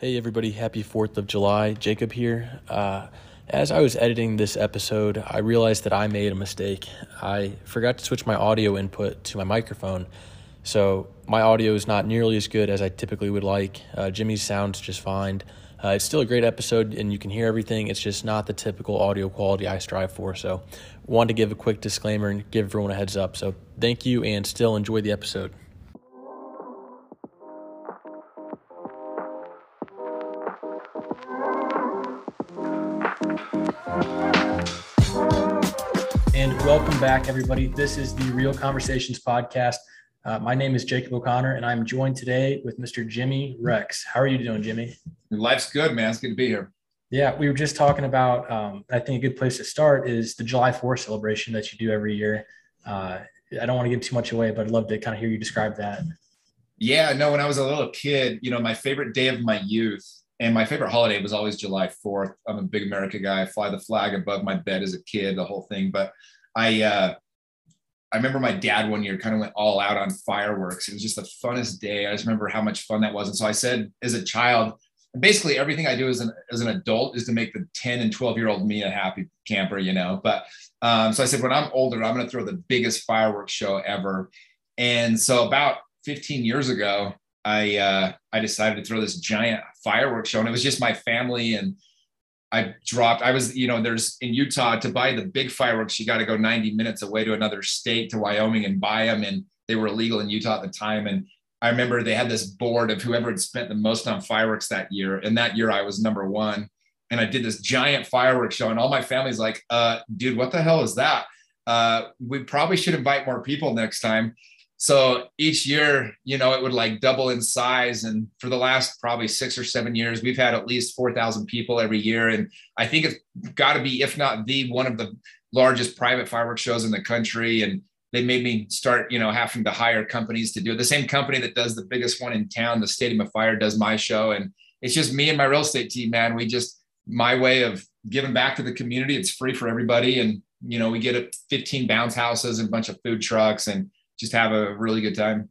Hey, everybody, happy 4th of July. Jacob here. Uh, as I was editing this episode, I realized that I made a mistake. I forgot to switch my audio input to my microphone, so my audio is not nearly as good as I typically would like. Uh, Jimmy's sounds just fine. Uh, it's still a great episode, and you can hear everything. It's just not the typical audio quality I strive for. So, wanted to give a quick disclaimer and give everyone a heads up. So, thank you, and still enjoy the episode. Welcome back, everybody. This is the Real Conversations podcast. Uh, my name is Jacob O'Connor, and I'm joined today with Mr. Jimmy Rex. How are you doing, Jimmy? Life's good, man. It's good to be here. Yeah, we were just talking about. Um, I think a good place to start is the July 4th celebration that you do every year. Uh, I don't want to give too much away, but I'd love to kind of hear you describe that. Yeah, no. When I was a little kid, you know, my favorite day of my youth and my favorite holiday was always July 4th. I'm a big America guy. I fly the flag above my bed as a kid, the whole thing. But I, uh, I remember my dad one year kind of went all out on fireworks. It was just the funnest day. I just remember how much fun that was. And so I said, as a child, basically everything I do as an as an adult is to make the 10 and 12 year old me a happy camper, you know. But um, so I said, when I'm older, I'm going to throw the biggest fireworks show ever. And so about 15 years ago, I uh, I decided to throw this giant fireworks show, and it was just my family and I dropped. I was, you know, there's in Utah to buy the big fireworks, you got to go 90 minutes away to another state to Wyoming and buy them, and they were illegal in Utah at the time. And I remember they had this board of whoever had spent the most on fireworks that year, and that year I was number one. And I did this giant fireworks show, and all my family's like, uh, "Dude, what the hell is that?" Uh, we probably should invite more people next time so each year you know it would like double in size. And for the last probably six or seven years we've had at least 4000 people every year. And i think it's got to be if not the one of the largest private fireworks shows in the country. And they made me start you know having to hire companies to do it. The same company that does the biggest one in town the stadium of fire does my show. And it's just me and my real estate team man. We just my way of giving back to the community it's free for everybody. And you know we get 15 bounce houses and a bunch of food trucks. And just have a really good time.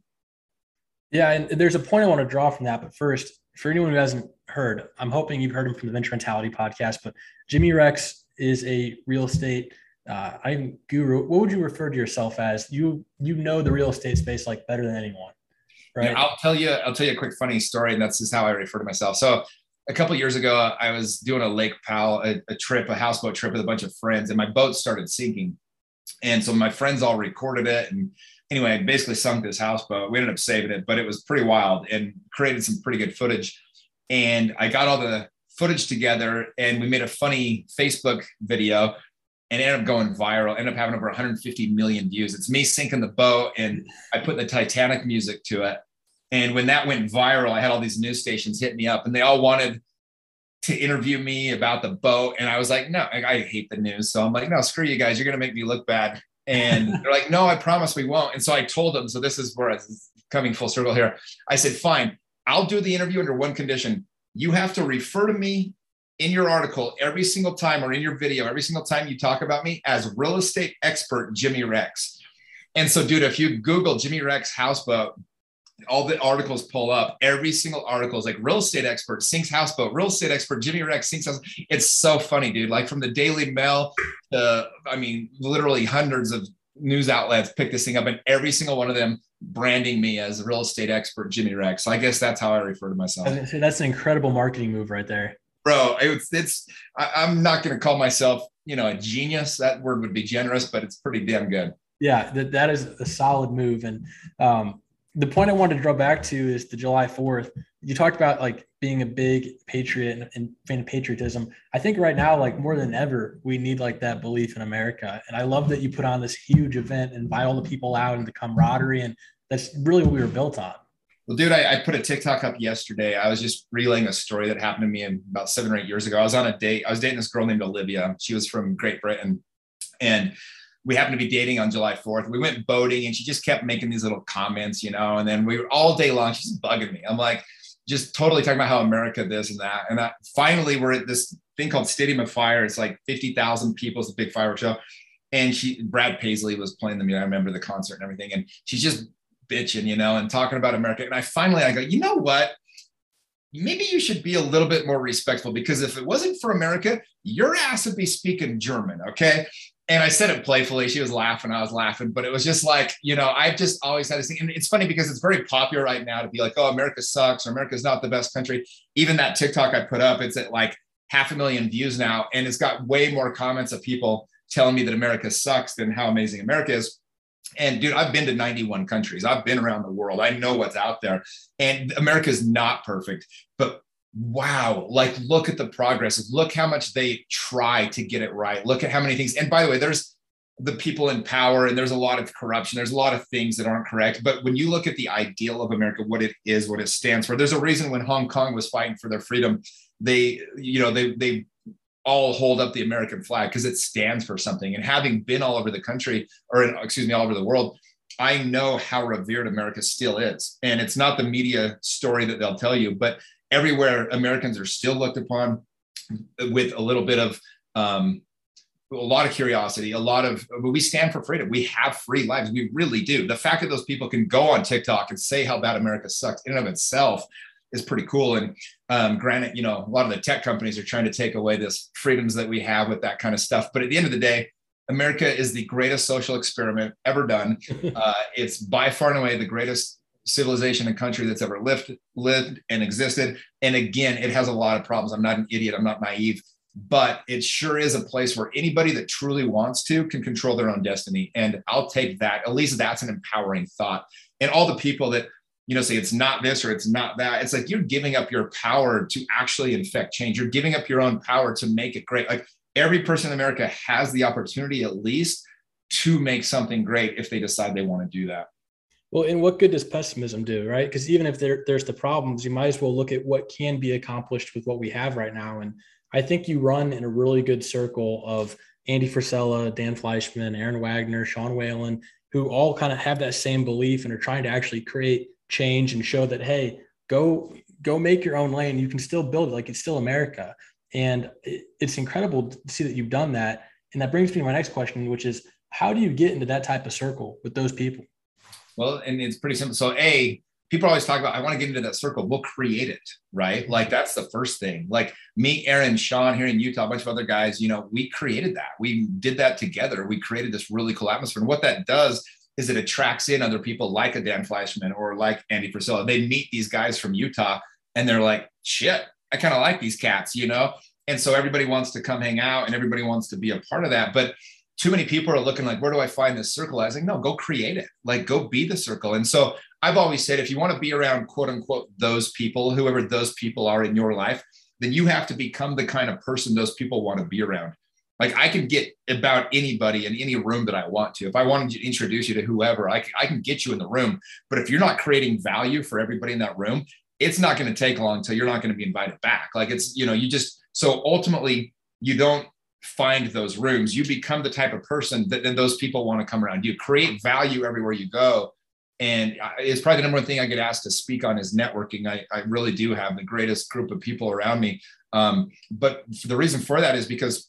Yeah, and there's a point I want to draw from that. But first, for anyone who hasn't heard, I'm hoping you've heard him from the Venture Mentality podcast. But Jimmy Rex is a real estate uh, I'm guru. What would you refer to yourself as? You you know the real estate space like better than anyone, right? Yeah, I'll tell you. I'll tell you a quick funny story, and that's just how I refer to myself. So a couple years ago, I was doing a Lake Powell, a, a trip, a houseboat trip with a bunch of friends, and my boat started sinking. And so my friends all recorded it and anyway, I basically sunk this houseboat. We ended up saving it, but it was pretty wild and created some pretty good footage. And I got all the footage together and we made a funny Facebook video and ended up going viral, ended up having over 150 million views. It's me sinking the boat and I put the Titanic music to it. And when that went viral, I had all these news stations hit me up and they all wanted to interview me about the boat. And I was like, no, I, I hate the news. So I'm like, no, screw you guys. You're going to make me look bad. And they're like, no, I promise we won't. And so I told them, so this is where it's coming full circle here. I said, fine, I'll do the interview under one condition. You have to refer to me in your article every single time or in your video, every single time you talk about me as real estate expert Jimmy Rex. And so, dude, if you Google Jimmy Rex houseboat, all the articles pull up. Every single article is like real estate expert sinks houseboat, real estate expert Jimmy Rex sinks house. It's so funny, dude. Like from the Daily Mail to, I mean, literally hundreds of news outlets pick this thing up, and every single one of them branding me as a real estate expert Jimmy Rex. So I guess that's how I refer to myself. That's an incredible marketing move right there, bro. It's it's. I, I'm not going to call myself, you know, a genius. That word would be generous, but it's pretty damn good. Yeah, that, that is a solid move. And um, the point I wanted to draw back to is the July 4th. You talked about like being a big patriot and, and fan of patriotism. I think right now, like more than ever, we need like that belief in America. And I love that you put on this huge event and buy all the people out and the camaraderie. And that's really what we were built on. Well, dude, I, I, put a TikTok up yesterday. I was just relaying a story that happened to me about seven or eight years ago. I was on a date. I was dating this girl named Olivia. She was from Great Britain. And we happened to be dating on July 4th. We went boating and she just kept making these little comments, you know, and then we were all day long, she's bugging me. I'm like, just totally talking about how America this and that. And that finally we're at this thing called Stadium of Fire. It's like 50,000 people. It's a big fireworks show. And she, Brad Paisley was playing the music. I remember the concert and everything. And she's just bitching, you know, and talking about America. And I finally, I go, you know what? maybe you should be a little bit more respectful because if it wasn't for America, your ass would be speaking German. Okay. And I said it playfully. She was laughing. I was laughing, but it was just like, you know, I've just always had this thing. And it's funny because it's very popular right now to be like, oh, America sucks or America's not the best country. Even that TikTok I put up, it's at like half a million views now. And it's got way more comments of people telling me that America sucks than how amazing America is. And dude, I've been to 91 countries. I've been around the world. I know what's out there. And America is not perfect, but wow, like look at the progress. Look how much they try to get it right. Look at how many things. And by the way, there's the people in power and there's a lot of corruption. There's a lot of things that aren't correct. But when you look at the ideal of America, what it is, what it stands for, there's a reason when Hong Kong was fighting for their freedom, they, you know, they, they all hold up the American flag because it stands for something. And having been all over the country, or excuse me, all over the world, I know how revered America still is. And it's not the media story that they'll tell you, but everywhere Americans are still looked upon with a little bit of um, a lot of curiosity, a lot of we stand for freedom. We have free lives. We really do. The fact that those people can go on TikTok and say how bad America sucks in and of itself is pretty cool. And um, granted, you know, a lot of the tech companies are trying to take away this freedoms that we have with that kind of stuff. But at the end of the day, America is the greatest social experiment ever done. Uh, it's by far and away the greatest civilization and country that's ever lived, lived and existed. And again, it has a lot of problems. I'm not an idiot. I'm not naive, but it sure is a place where anybody that truly wants to can control their own destiny. And I'll take that. At least that's an empowering thought. And all the people that you know, say it's not this or it's not that. It's like you're giving up your power to actually infect change. You're giving up your own power to make it great. Like every person in America has the opportunity at least to make something great if they decide they want to do that. Well, and what good does pessimism do, right? Because even if there, there's the problems, you might as well look at what can be accomplished with what we have right now. And I think you run in a really good circle of Andy Frisella, Dan Fleyshman, Aaron Wagner, Sean Whalen, who all kind of have that same belief and are trying to actually create change and show that hey go go make your own lane you can still build it like it's still america and it's incredible to see that you've done that and that brings me to my next question which is how do you get into that type of circle with those people well and it's pretty simple. So a people always talk about i want to get into that circle. We'll create it right? Mm-hmm. Like that's the first thing. Like me aaron sean here in utah a bunch of other guys you know we created that. We did that together. We created this really cool atmosphere. And what that does is it attracts in other people like a Dan Fleyshman or like Andy Frisella. They meet these guys from Utah and they're like, shit, I kind of like these cats, you know? And so everybody wants to come hang out and everybody wants to be a part of that. But too many people are looking like, where do I find this circle? I was like, no, go create it. Like, go be the circle. And so I've always said, if you want to be around quote unquote those people, whoever those people are in your life, then you have to become the kind of person those people want to be around. Like I can get about anybody in any room that I want to. If I wanted to introduce you to whoever, I, I can get you in the room. But if you're not creating value for everybody in that room, it's not going to take long until you're not going to be invited back. Like it's, you know, you just, so ultimately you don't find those rooms. You become the type of person that then those people want to come around. You create value everywhere you go. And it's probably the number one thing I get asked to speak on is networking. I, I really do have the greatest group of people around me. Um, but the reason for that is because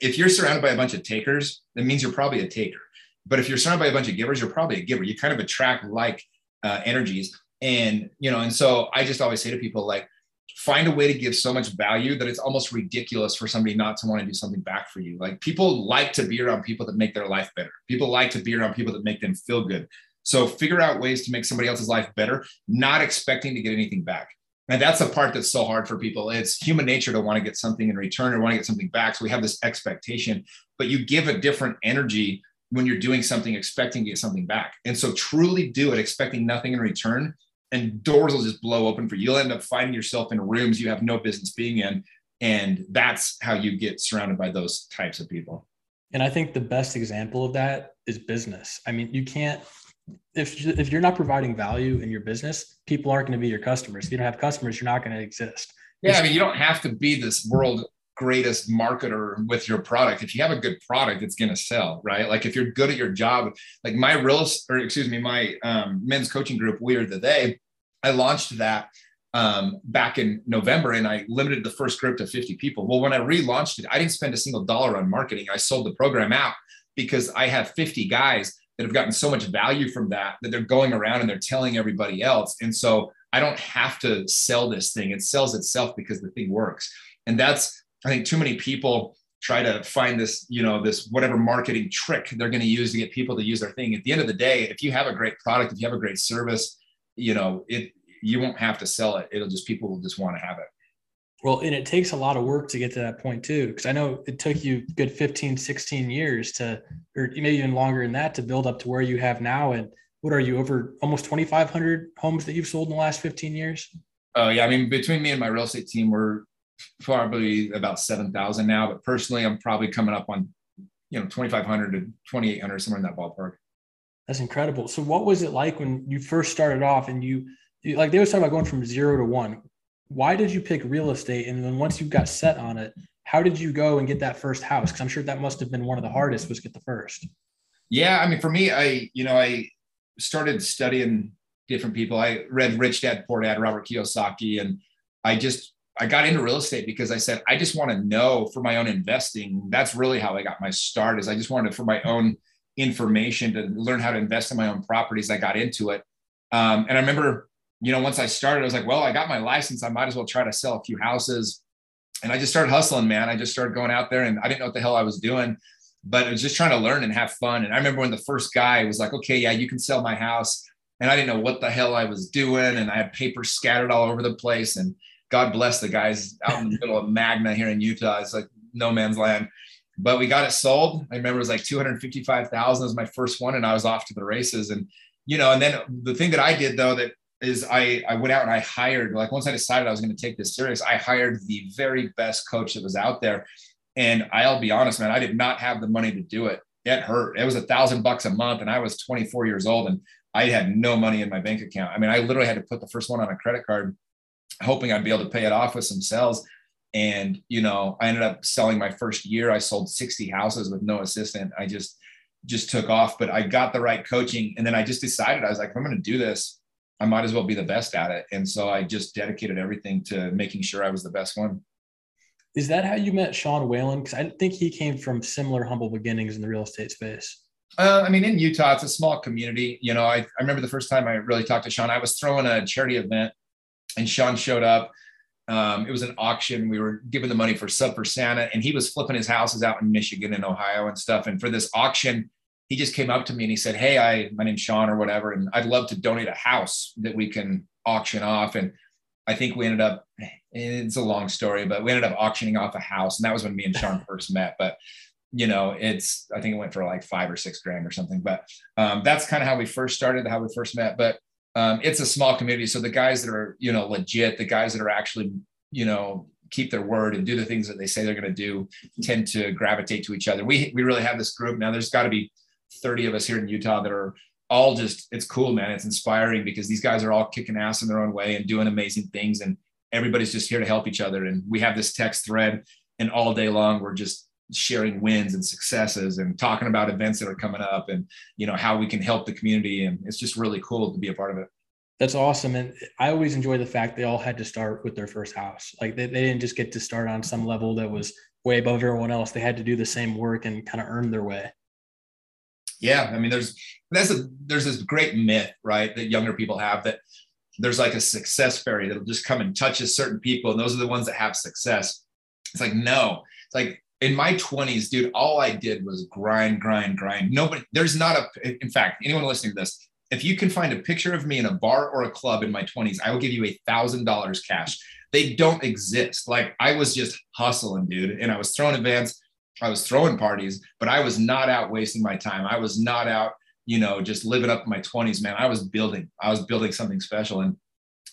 if you're surrounded by a bunch of takers, that means you're probably a taker. But if you're surrounded by a bunch of givers, you're probably a giver. You kind of attract like uh, energies. And, you know, and so I just always say to people, like, find a way to give so much value that it's almost ridiculous for somebody not to want to do something back for you. Like, people like to be around people that make their life better. People like to be around people that make them feel good. So figure out ways to make somebody else's life better, not expecting to get anything back. And that's the part that's so hard for people. It's human nature to want to get something in return or want to get something back. So we have this expectation, but you give a different energy when you're doing something expecting to get something back. And so truly do it expecting nothing in return and doors will just blow open for you. You'll end up finding yourself in rooms you have no business being in. And that's how you get surrounded by those types of people. And I think the best example of that is business. I mean, you can't if if you're not providing value in your business, people aren't going to be your customers. If you don't have customers, you're not going to exist. Yeah, I mean, you don't have to be this world greatest marketer with your product. If you have a good product, it's going to sell, right? Like if you're good at your job, like my real or excuse me, my um, men's coaching group, We Are the They, I launched that um, back in November and I limited the first group to 50 people. Well, when I relaunched it, I didn't spend a single dollar on marketing. I sold the program out because I have 50 guys that have gotten so much value from that that they're going around and they're telling everybody else. And so I don't have to sell this thing. It sells itself because the thing works. And that's, I think, too many people try to find this, you know, this whatever marketing trick they're going to use to get people to use their thing. At the end of the day, if you have a great product, if you have a great service, you know, it you won't have to sell it. It'll just people will just want to have it. Well, and it takes a lot of work to get to that point too. Cause I know it took you good 15, 16 years to, or maybe even longer than that to build up to where you have now. And what are you over almost 2,500 homes that you've sold in the last 15 years? Oh yeah. I mean, between me and my real estate team, we're probably about 7,000 now, but personally, I'm probably coming up on, you know, 2,500 to 2,800, somewhere in that ballpark. That's incredible. So what was it like when you first started off and you, you like they was talking about going from zero to one why did you pick real estate? And then once you got set on it, how did you go and get that first house? Because I'm sure that must have been one of the hardest was get the first. Yeah, I mean, for me, I you know I started studying different people. I read Rich Dad Poor Dad, Robert Kiyosaki, and I just I got into real estate because I said I just want to know for my own investing. That's really how I got my start. Is I just wanted for my own information to learn how to invest in my own properties. I got into it, um, and I remember you know, once I started, I was like, well, I got my license. I might as well try to sell a few houses. And I just started hustling, man. I just started going out there and I didn't know what the hell I was doing, but I was just trying to learn and have fun. And I remember when the first guy was like, okay, yeah, you can sell my house. And I didn't know what the hell I was doing. And I had papers scattered all over the place. And God bless the guys out in the middle of Magna here in Utah. It's like no man's land. But we got it sold. I remember it was like 255,000 was my first one. And I was off to the races. And, you know, and then the thing that I did though, that is I, I went out and I hired, like once I decided I was going to take this serious, I hired the very best coach that was out there. And I'll be honest, man, I did not have the money to do it. It hurt. It was a thousand bucks a month. And I was 24 years old and I had no money in my bank account. I mean, I literally had to put the first one on a credit card, hoping I'd be able to pay it off with some sales. And, you know, I ended up selling my first year. I sold 60 houses with no assistant. I just, just took off, but I got the right coaching. And then I just decided, I was like, if I'm going to do this, I might as well be the best at it. And so I just dedicated everything to making sure I was the best one. Is that how you met Sean Whalen? Because I think he came from similar humble beginnings in the real estate space. Uh, I mean, in Utah, it's a small community. You know, I, I remember the first time I really talked to Sean, I was throwing a charity event and Sean showed up. Um, it was an auction. We were giving the money for Sub for Santa, and he was flipping his houses out in Michigan and Ohio and stuff. And for this auction, he just came up to me and he said, Hey, I, my name's Sean or whatever, and I'd love to donate a house that we can auction off. And I think we ended up, it's a long story, but we ended up auctioning off a house. And that was when me and Sean first met. But, you know, it's, I think it went for like five or six grand or something. But um, that's kind of how we first started, how we first met. But um, it's a small community. So the guys that are, you know, legit, the guys that are actually, you know, keep their word and do the things that they say they're going to do tend to gravitate to each other. We, we really have this group now. There's got to be 30 of us here in Utah that are all just, it's cool, man. It's inspiring because these guys are all kicking ass in their own way and doing amazing things. And everybody's just here to help each other. And we have this text thread, and all day long, we're just sharing wins and successes and talking about events that are coming up and, you know, how we can help the community. And it's just really cool to be a part of it. That's awesome. And I always enjoy the fact they all had to start with their first house. Like they, they didn't just get to start on some level that was way above everyone else. They had to do the same work and kind of earn their way yeah i mean there's that's a there's this great myth right that younger people have that there's like a success fairy that'll just come and touches certain people and those are the ones that have success it's like no it's like in my 20s dude all i did was grind grind grind nobody there's not a in fact anyone listening to this if you can find a picture of me in a bar or a club in my 20s i will give you a thousand dollars cash they don't exist like i was just hustling dude and i was throwing events I was throwing parties, but I was not out wasting my time. I was not out, you know, just living up in my 20s, man. I was building, I was building something special. And,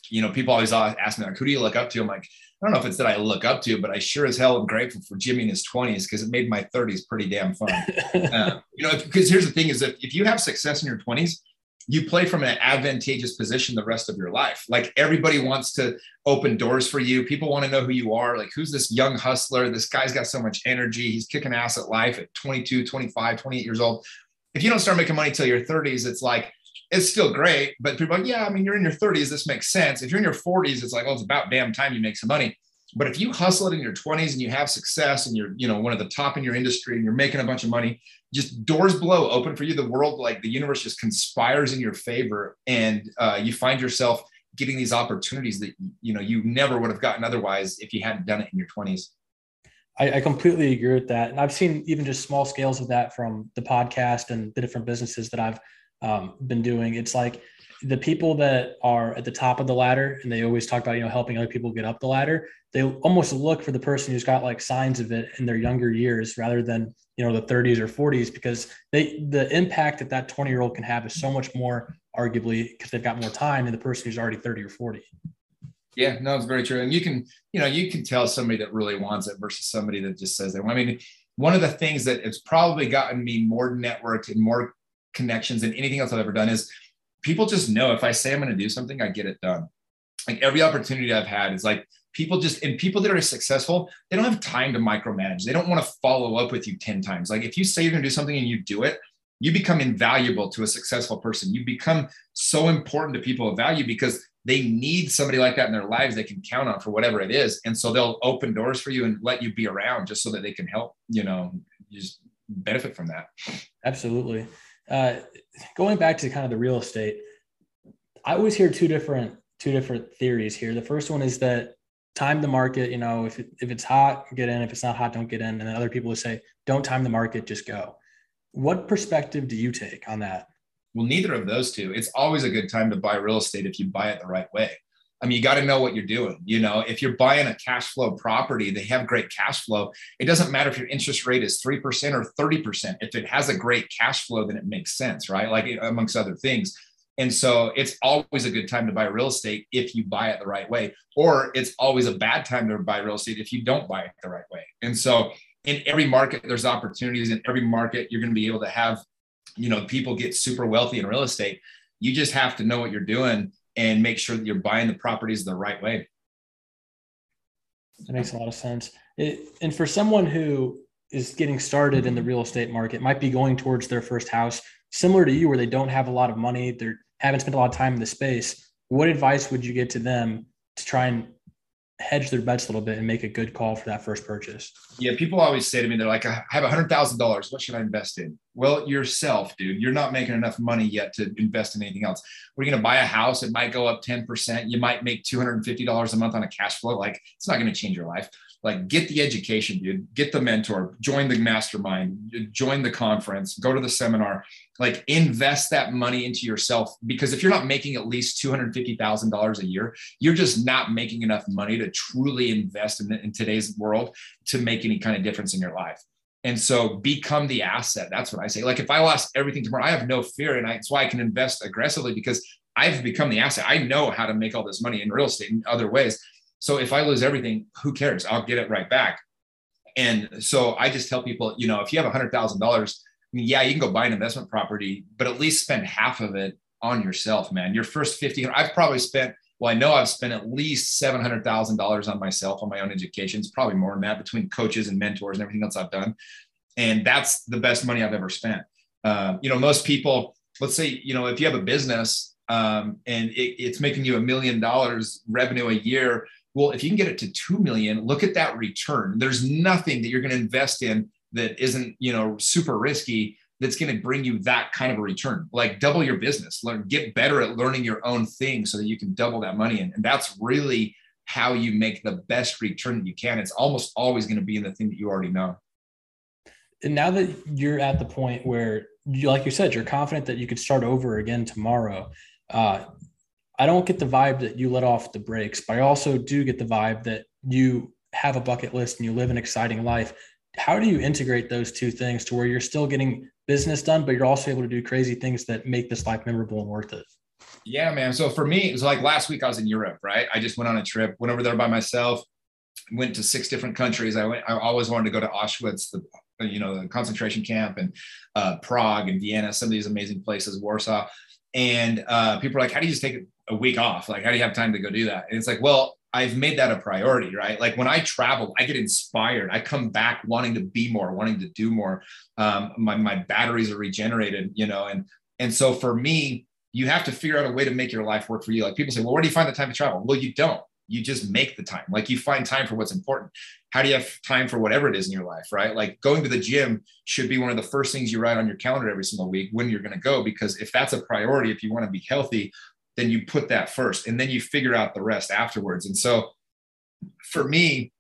you know, people always ask me, like, who do you look up to? I'm like, I don't know if it's that I look up to, but I sure as hell am grateful for Jimmy in his 20s because it made my 30s pretty damn fun. uh, you know, because here's the thing is that if you have success in your 20s, you play from an advantageous position the rest of your life. Like everybody wants to open doors for you. People want to know who you are. Like, who's this young hustler? This guy's got so much energy. He's kicking ass at life at 22, 25, 28 years old. If you don't start making money till your 30s, it's like, it's still great. But people are like, yeah, I mean, you're in your 30s. This makes sense. If you're in your 40s, it's like, oh, it's about damn time you make some money. But if you hustle it in your 20s and you have success and you're, you know, one of the top in your industry and you're making a bunch of money, just doors blow open for you. The world, like the universe just conspires in your favor. And uh, you find yourself getting these opportunities that you know you never would have gotten otherwise if you hadn't done it in your 20s I, I completely agree with that and i've seen even just small scales of that from the podcast and the different businesses that i've um, been doing. It's like the people that are at the top of the ladder and they always talk about you know helping other people get up the ladder they almost look for the person who's got like signs of it in their younger years rather than you know the 30s or 40s because they the impact that that 20 year old can have is so much more arguably because they've got more time than the person who's already 30 or 40 yeah no it's very true and you can you know you can tell somebody that really wants it versus somebody that just says they want i mean one of the things that it's probably gotten me more networked and more connections than anything else i've ever done is people just know if I say I'm going to do something, I get it done. Like every opportunity I've had is like people just and people that are successful, they don't have time to micromanage. They don't want to follow up with you 10 times. Like if you say you're going to do something and you do it, you become invaluable to a successful person. You become so important to people of value because they need somebody like that in their lives they can count on for whatever it is. And so they'll open doors for you and let you be around just so that they can help, you know, just benefit from that. Absolutely. Uh, going back to kind of the real estate, I always hear two different two different theories here. The first one is that time the market. You know, if if it's hot, get in. If it's not hot, don't get in. And then other people would say, don't time the market, just go. What perspective do you take on that? Well, neither of those two. It's always a good time to buy real estate if you buy it the right way. I mean, you got to know what you're doing. You know, if you're buying a cash flow property, they have great cash flow. It doesn't matter if your interest rate is 3% or 30%. If it has a great cash flow, then it makes sense, right? Like eh, amongst other things. And so it's always a good time to buy real estate if you buy it the right way, or it's always a bad time to buy real estate if you don't buy it the right way. And so in every market, there's opportunities. In every market, you're going to be able to have, you know, people get super wealthy in real estate. You just have to know what you're doing and make sure that you're buying the properties the right way. That makes a lot of sense. It, and for someone who is getting started in the real estate market, might be going towards their first house, similar to you, where they don't have a lot of money, they haven't spent a lot of time in the space. What advice would you get to them to try and hedge their bets a little bit and make a good call for that first purchase? Yeah, people always say to me, they're like, I have a hundred thousand dollars. What should I invest in? Well, yourself, dude. You're not making enough money yet to invest in anything else. We're gonna buy a house. It might go up 10%. You might make $250 a month on a cash flow. Like it's not gonna change your life like get the education dude. Get the mentor. Join the mastermind. Join the conference. Go to the seminar. Like invest that money into yourself. Because if you're not making at least $250000 a year you're just not making enough money to truly invest in, in today's world to make any kind of difference in your life. And so become the asset. That's what i say. Like if i lost everything tomorrow i have no fear and I, that's why i can invest aggressively because I've become the asset. I know how to make all this money in real estate in other ways. So if I lose everything, who cares? I'll get it right back. And so I just tell people, you know, if you have a hundred thousand dollars, I mean, yeah, you can go buy an investment property, but at least spend half of it on yourself, man. Your first 50, I've probably spent, well, I know I've spent at least $700,000 on myself, on my own education. It's probably more than that between coaches and mentors and everything else I've done. And that's the best money I've ever spent. Um, you know, most people, let's say, you know, if you have a business um, and it, it's making you a million dollars revenue a year, well, if you can get it to 2 million, look at that return. There's nothing that you're going to invest in that isn't, you know, super risky that's going to bring you that kind of a return. Like double your business, learn, get better at learning your own thing so that you can double that money. And, and that's really how you make the best return that you can. It's almost always going to be in the thing that you already know. And now that you're at the point where you, like you said, you're confident that you could start over again tomorrow. Uh, I don't get the vibe that you let off the brakes, but I also do get the vibe that you have a bucket list and you live an exciting life. How do you integrate those two things to where you're still getting business done, but you're also able to do crazy things that make this life memorable and worth it? Yeah, man. So for me, it was like last week I was in Europe, right? I just went on a trip, went over there by myself, went to six different countries. I went, I always wanted to go to Auschwitz, the you know, the concentration camp and uh, Prague and Vienna, some of these amazing places, Warsaw. And uh, people are like, how do you just take a week off? Like, how do you have time to go do that? And it's like, well, I've made that a priority, right? Like when I travel, I get inspired. I come back wanting to be more, wanting to do more. Um, my, my batteries are regenerated, you know, and, and so for me, you have to figure out a way to make your life work for you. Like people say, well, where do you find the time to travel? Well, you don't you just make the time. Like you find time for what's important. How do you have time for whatever it is in your life, right? Like going to the gym should be one of the first things you write on your calendar every single week when you're going to go, because if that's a priority, if you want to be healthy, then you put that first and then you figure out the rest afterwards. And so for me,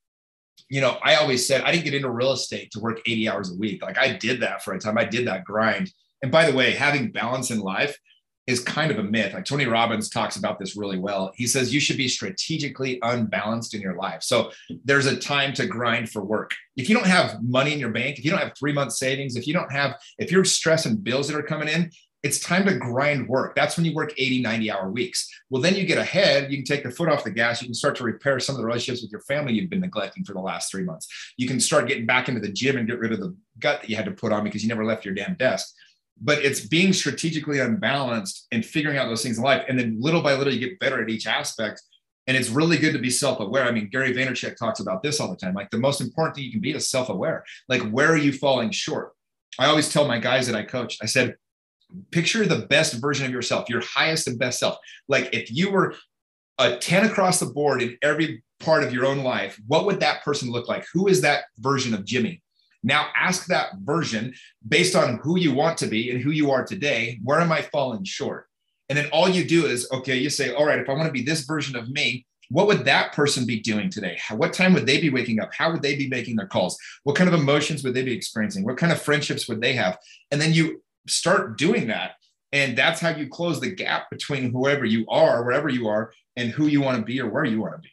you know, I always said I didn't get into real estate to work 80 hours a week. Like I did that for a time. I did that grind. And by the way, having balance in life is kind of a myth. Like Tony Robbins talks about this really well. He says you should be strategically unbalanced in your life. So there's a time to grind for work. If you don't have money in your bank, if you don't have three month savings, if you don't have, if you're stressing bills that are coming in, it's time to grind work. That's when you work 80, 90 hour weeks. Well, then you get ahead, you can take the foot off the gas, you can start to repair some of the relationships with your family you've been neglecting for the last three months. You can start getting back into the gym and get rid of the gut that you had to put on because you never left your damn desk. But it's being strategically unbalanced and figuring out those things in life. And then little by little, you get better at each aspect. And it's really good to be self aware. I mean, Gary Vaynerchuk talks about this all the time. Like the most important thing you can be is self aware. Like, where are you falling short? I always tell my guys that I coach, I said, picture the best version of yourself, your highest and best self. Like if you were a 10 across the board in every part of your own life, what would that person look like? Who is that version of Jimmy? Now ask that version based on who you want to be and who you are today. Where am I falling short? And then all you do is, okay, you say, all right, if I want to be this version of me, what would that person be doing today? What time would they be waking up? How would they be making their calls? What kind of emotions would they be experiencing? What kind of friendships would they have? And then you start doing that. And that's how you close the gap between whoever you are, wherever you are, and who you want to be or where you want to be.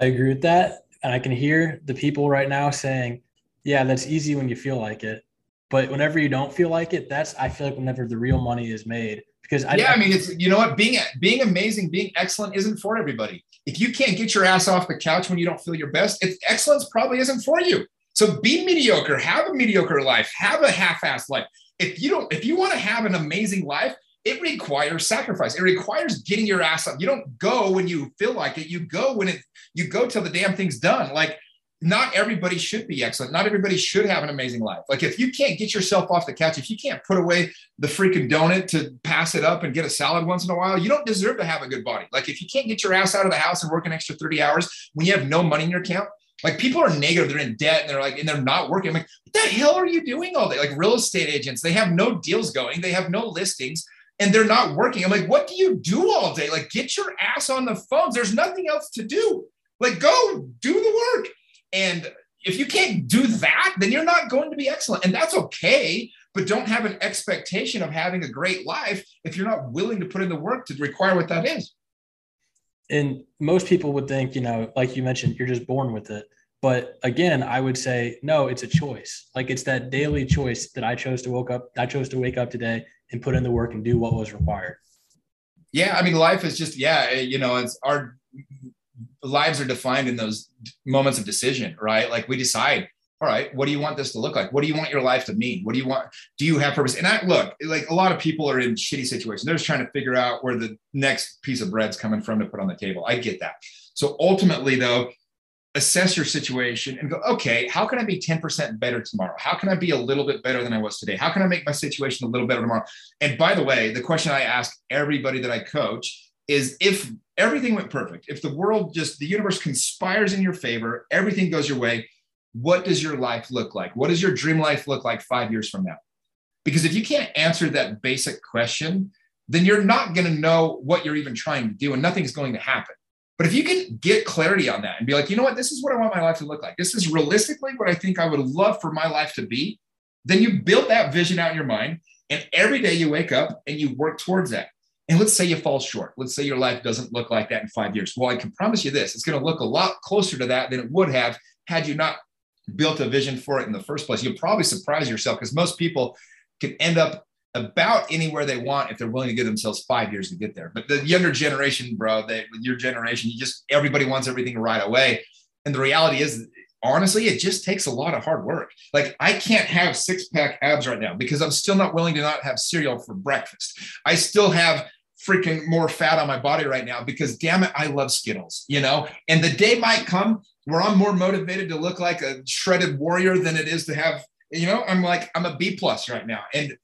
I agree with that. And I can hear the people right now saying, yeah, that's easy when you feel like it. But whenever you don't feel like it, that's, I feel like whenever the real money is made. Because I, yeah, I mean, it's, you know what, being, being amazing, being excellent isn't for everybody. If you can't get your ass off the couch when you don't feel your best, it's excellence probably isn't for you. So be mediocre, have a mediocre life, have a half-assed life. If you don't, if you want to have an amazing life, it requires sacrifice. It requires getting your ass up. You don't go when you feel like it. You go when it you go till the damn thing's done. Like not everybody should be excellent. Not everybody should have an amazing life. Like if you can't get yourself off the couch, if you can't put away the freaking donut to pass it up and get a salad once in a while, you don't deserve to have a good body. Like if you can't get your ass out of the house and work an extra 30 hours when you have no money in your account, like people are negative, they're in debt, and they're like, and they're not working. I'm like, what the hell are you doing all day? Like real estate agents, they have no deals going, they have no listings, and they're not working. I'm like, what do you do all day? Like, get your ass on the phones. There's nothing else to do. Like, go do the work. And if you can't do that, then you're not going to be excellent. And that's okay. But don't have an expectation of having a great life if you're not willing to put in the work to require what that is and most people would think, you know, like you mentioned, you're just born with it. But again, I would say no, it's a choice. Like it's that daily choice that I chose to wake up. I chose to wake up today and put in the work and do what was required. Yeah, I mean, life is just yeah, you know, it's our lives are defined in those moments of decision, right? Like we decide all right, what do you want this to look like? What do you want your life to mean? What do you want? Do you have purpose? And I look, like a lot of people are in shitty situations. They're just trying to figure out where the next piece of bread's coming from to put on the table. I get that. So ultimately, though, assess your situation and go, okay, how can I be 10% better tomorrow? How can I be a little bit better than I was today? How can I make my situation a little better tomorrow? And by the way, the question I ask everybody that I coach is if everything went perfect, if the world just, the universe conspires in your favor, everything goes your way, what does your life look like? What does your dream life look like five years from now? Because if you can't answer that basic question, then you're not going to know what you're even trying to do and nothing's going to happen. But if you can get clarity on that and be like, you know what, this is what I want my life to look like. This is realistically what I think I would love for my life to be. Then you build that vision out in your mind. And every day you wake up and you work towards that. And let's say you fall short. Let's say your life doesn't look like that in five years. Well, I can promise you this it's going to look a lot closer to that than it would have had you not built a vision for it in the first place, you'll probably surprise yourself because most people can end up about anywhere they want if they're willing to give themselves five years to get there. But the younger generation, bro, they, your generation, you just everybody wants everything right away. And the reality is, honestly, it just takes a lot of hard work. Like I can't have six pack abs right now because I'm still not willing to not have cereal for breakfast. I still have freaking more fat on my body right now because damn it, I love Skittles, you know? And the day might come where I'm more motivated to look like a shredded warrior than it is to have, you know, I'm like, I'm a B plus right now. And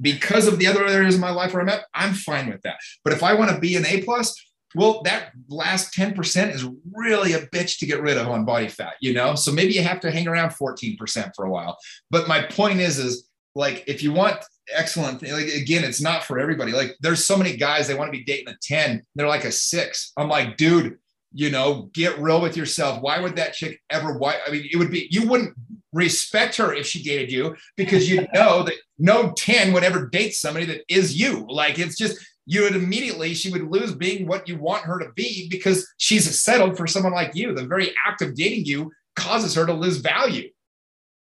because of the other areas of my life where I'm at, I'm fine with that. But if I want to be an A plus, well, that last 10% is really a bitch to get rid of on body fat, you know? So maybe you have to hang around 14% for a while. But my point is, is like if you want excellent like again it's not for everybody like there's so many guys they want to be dating a 10 they're like a 6 i'm like dude you know get real with yourself why would that chick ever why i mean it would be you wouldn't respect her if she dated you because you know that no 10 would ever date somebody that is you like it's just you would immediately she would lose being what you want her to be because she's settled for someone like you the very act of dating you causes her to lose value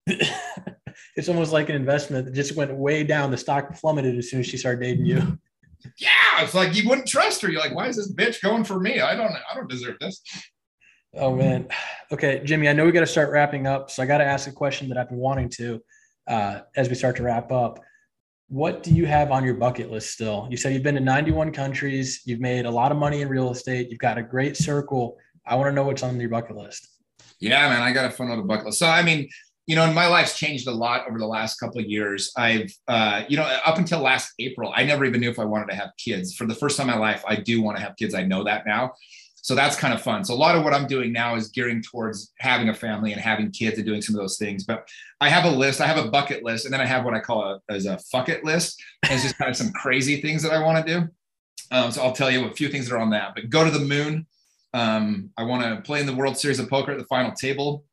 it's almost like an investment that just went way down. The stock plummeted as soon as she started dating you. Yeah, it's like you wouldn't trust her. You're like, why is this bitch going for me? I don't, I don't deserve this. Oh man. Okay, Jimmy. I know we got to start wrapping up, so I got to ask a question that I've been wanting to uh, as we start to wrap up. What do you have on your bucket list still? You said you've been to 91 countries. You've made a lot of money in real estate. You've got a great circle. I want to know what's on your bucket list. Yeah, man, I got a fun little bucket list. So, I mean, you know, and my life's changed a lot over the last couple of years. I've, uh, you know, up until last April, I never even knew if I wanted to have kids. For the first time in my life, I do want to have kids. I know that now. So that's kind of fun. So a lot of what I'm doing now is gearing towards having a family and having kids and doing some of those things. But I have a list. I have a bucket list, and then I have what I call a, as a fuck it list. And it's just kind of some crazy things that I want to do. Um, so I'll tell you a few things that are on that. But go to the moon. Um, I want to play in the World Series of Poker at the final table.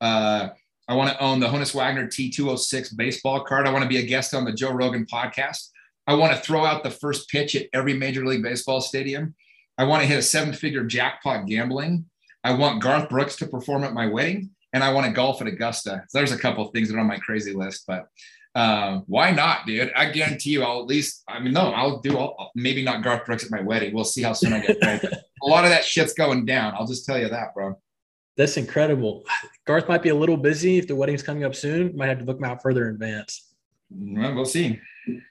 Uh, I want to own the Honus Wagner T206 baseball card. I want to be a guest on the Joe Rogan podcast. I want to throw out the first pitch at every Major League Baseball stadium. I want to hit a seven figure jackpot gambling. I want Garth Brooks to perform at my wedding. And I want to golf at Augusta. So there's a couple of things that are on my crazy list, but uh, why not, dude? I guarantee you, I'll at least, I mean, no, I'll do, all, maybe not Garth Brooks at my wedding. We'll see how soon I get married. a lot of that shit's going down. I'll just tell you that, bro. That's incredible. Garth might be a little busy if the wedding's coming up soon. Might have to book him out further in advance. Well, we'll see.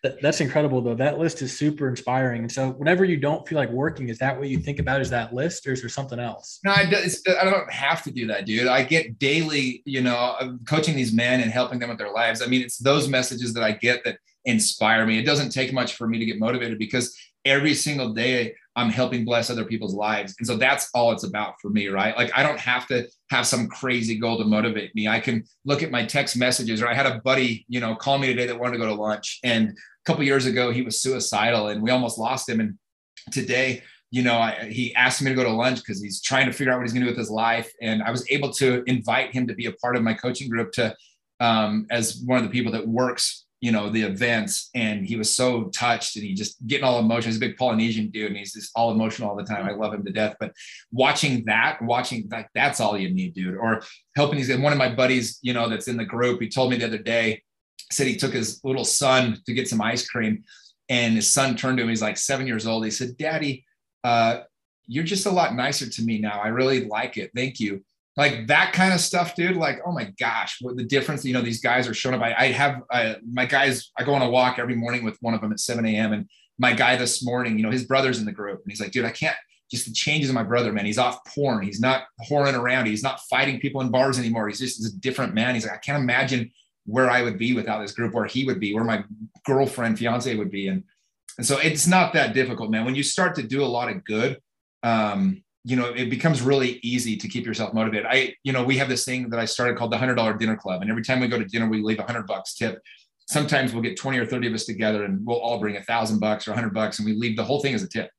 That, that's incredible, though. That list is super inspiring. And so, whenever you don't feel like working, is that what you think about? Is that list, or is there something else? No, I, I don't have to do that, dude. I get daily, you know, coaching these men and helping them with their lives. I mean, it's those messages that I get that inspire me. It doesn't take much for me to get motivated because every single day I'm helping bless other people's lives. And so that's all it's about for me, right? Like I don't have to have some crazy goal to motivate me. I can look at my text messages or I had a buddy, you know, call me today that wanted to go to lunch. And a couple years ago, he was suicidal and we almost lost him. And today, you know, I, he asked me to go to lunch because he's trying to figure out what he's going to do with his life. And I was able to invite him to be a part of my coaching group to, um, as one of the people that works you know the events and he was so touched and he just getting all emotional. He's a big polynesian dude and he's just all emotional all the time. I love him to death. But watching that watching like that's all you need dude. Or helping these one of my buddies you know that's in the group he told me the other day said he took his little son to get some ice cream and his son turned to him. He's like seven years old. He said daddy uh, you're just a lot nicer to me now. I really like it. Thank you like that kind of stuff, dude. Like, oh my gosh, what the difference? You know, these guys are showing up. I, I have uh, my guys. I go on a walk every morning with one of them at 7 a.m. And my guy this morning, you know, his brother's in the group, and he's like, dude, I can't. Just the changes in my brother, man. He's off porn. He's not whoring around. He's not fighting people in bars anymore. He's just a different man. He's like, I can't imagine where I would be without this group, where he would be, where my girlfriend, fiance would be, and and so it's not that difficult, man. When you start to do a lot of good, um, you know, it becomes really easy to keep yourself motivated. I, you know, we have this thing that I started called the hundred dollar dinner club. And every time we go to dinner, we leave a hundred bucks tip. Sometimes we'll get 20 or 30 of us together and we'll all bring a thousand bucks or a hundred bucks and we leave the whole thing as a tip.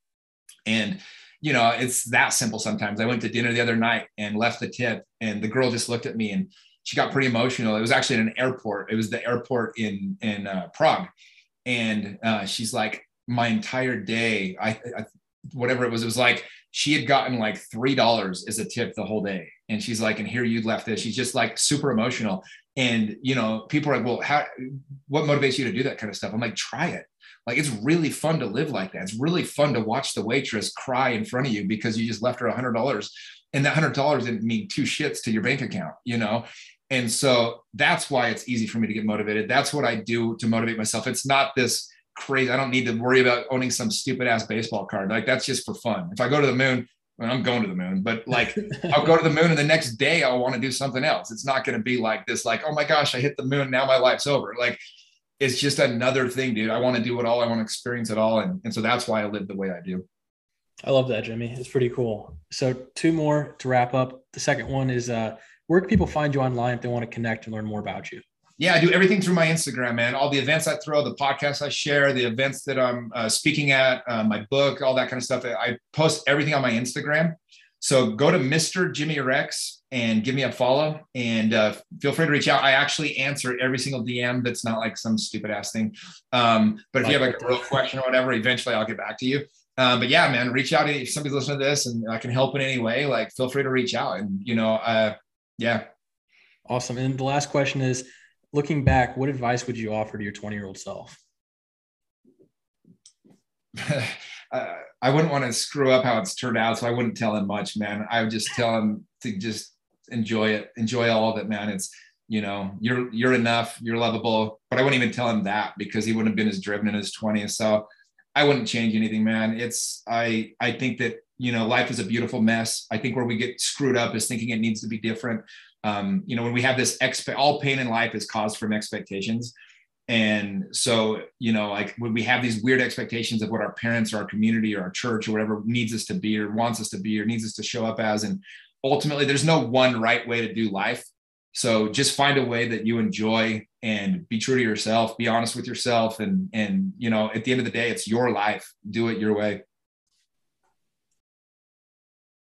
And, you know, it's that simple sometimes. I went to dinner the other night and left the tip and the girl just looked at me and she got pretty emotional. It was actually in an airport. It was the airport in, in uh, Prague. And uh, she's like, my entire day, I, I, whatever it was, it was like, she had gotten like three dollars as a tip the whole day. And she's like and here you left this. She's just like super emotional. And you know people are like well how what motivates you to do that kind of stuff? I'm like try it. Like it's really fun to live like that. It's really fun to watch the waitress cry in front of you because you just left her a hundred dollars. And that hundred dollars didn't mean two shits to your bank account you know? And so that's why it's easy for me to get motivated. That's what i do to motivate myself. It's not this crazy. I don't need to worry about owning some stupid ass baseball card. Like that's just for fun. If I go to the moon, well, I'm going to the moon, but like I'll go to the moon and the next day I'll want to do something else. It's not going to be like this, like, oh my gosh, I hit the moon. Now my life's over. Like it's just another thing, dude. I want to do it all. I want to experience it all. And, and so that's why I live the way I do. I love that, Jimmy. It's pretty cool. So two more to wrap up. The second one is uh, where can people find you online if they want to connect and learn more about you? Yeah, I do everything through my Instagram, man. All the events I throw, the podcasts I share, the events that I'm uh, speaking at, uh, my book, all that kind of stuff. I post everything on my Instagram. So go to Mr. Jimmy Rex and give me a follow and uh, feel free to reach out. I actually answer every single DM that's not like some stupid ass thing. Um, but if you have like a real question or whatever, eventually I'll get back to you. Um, but yeah, man, reach out if somebody's listening to this and I can help in any way. Like, feel free to reach out. And you know, uh, yeah. Awesome. And the last question is, looking back, what advice would you offer to your 20 year old self? uh, I wouldn't want to screw up how it's turned out, so I wouldn't tell him much, man. I would just tell him to just enjoy it, enjoy all of it, man. It's you know, you're you're enough, you're lovable. But I wouldn't even tell him that because he wouldn't have been as driven in his 20s. So I wouldn't change anything, man. It's I I think that you know life is a beautiful mess. I think where we get screwed up is thinking it needs to be different. Um, you know, when we have this expect all pain in life is caused from expectations. And so, you know, like when we have these weird expectations of what our parents or our community or our church or whatever needs us to be or wants us to be or needs us to show up as. And ultimately, there's no one right way to do life. So just find a way that you enjoy and be true to yourself, be honest with yourself. And, and, you know, at the end of the day, it's your life. Do it your way.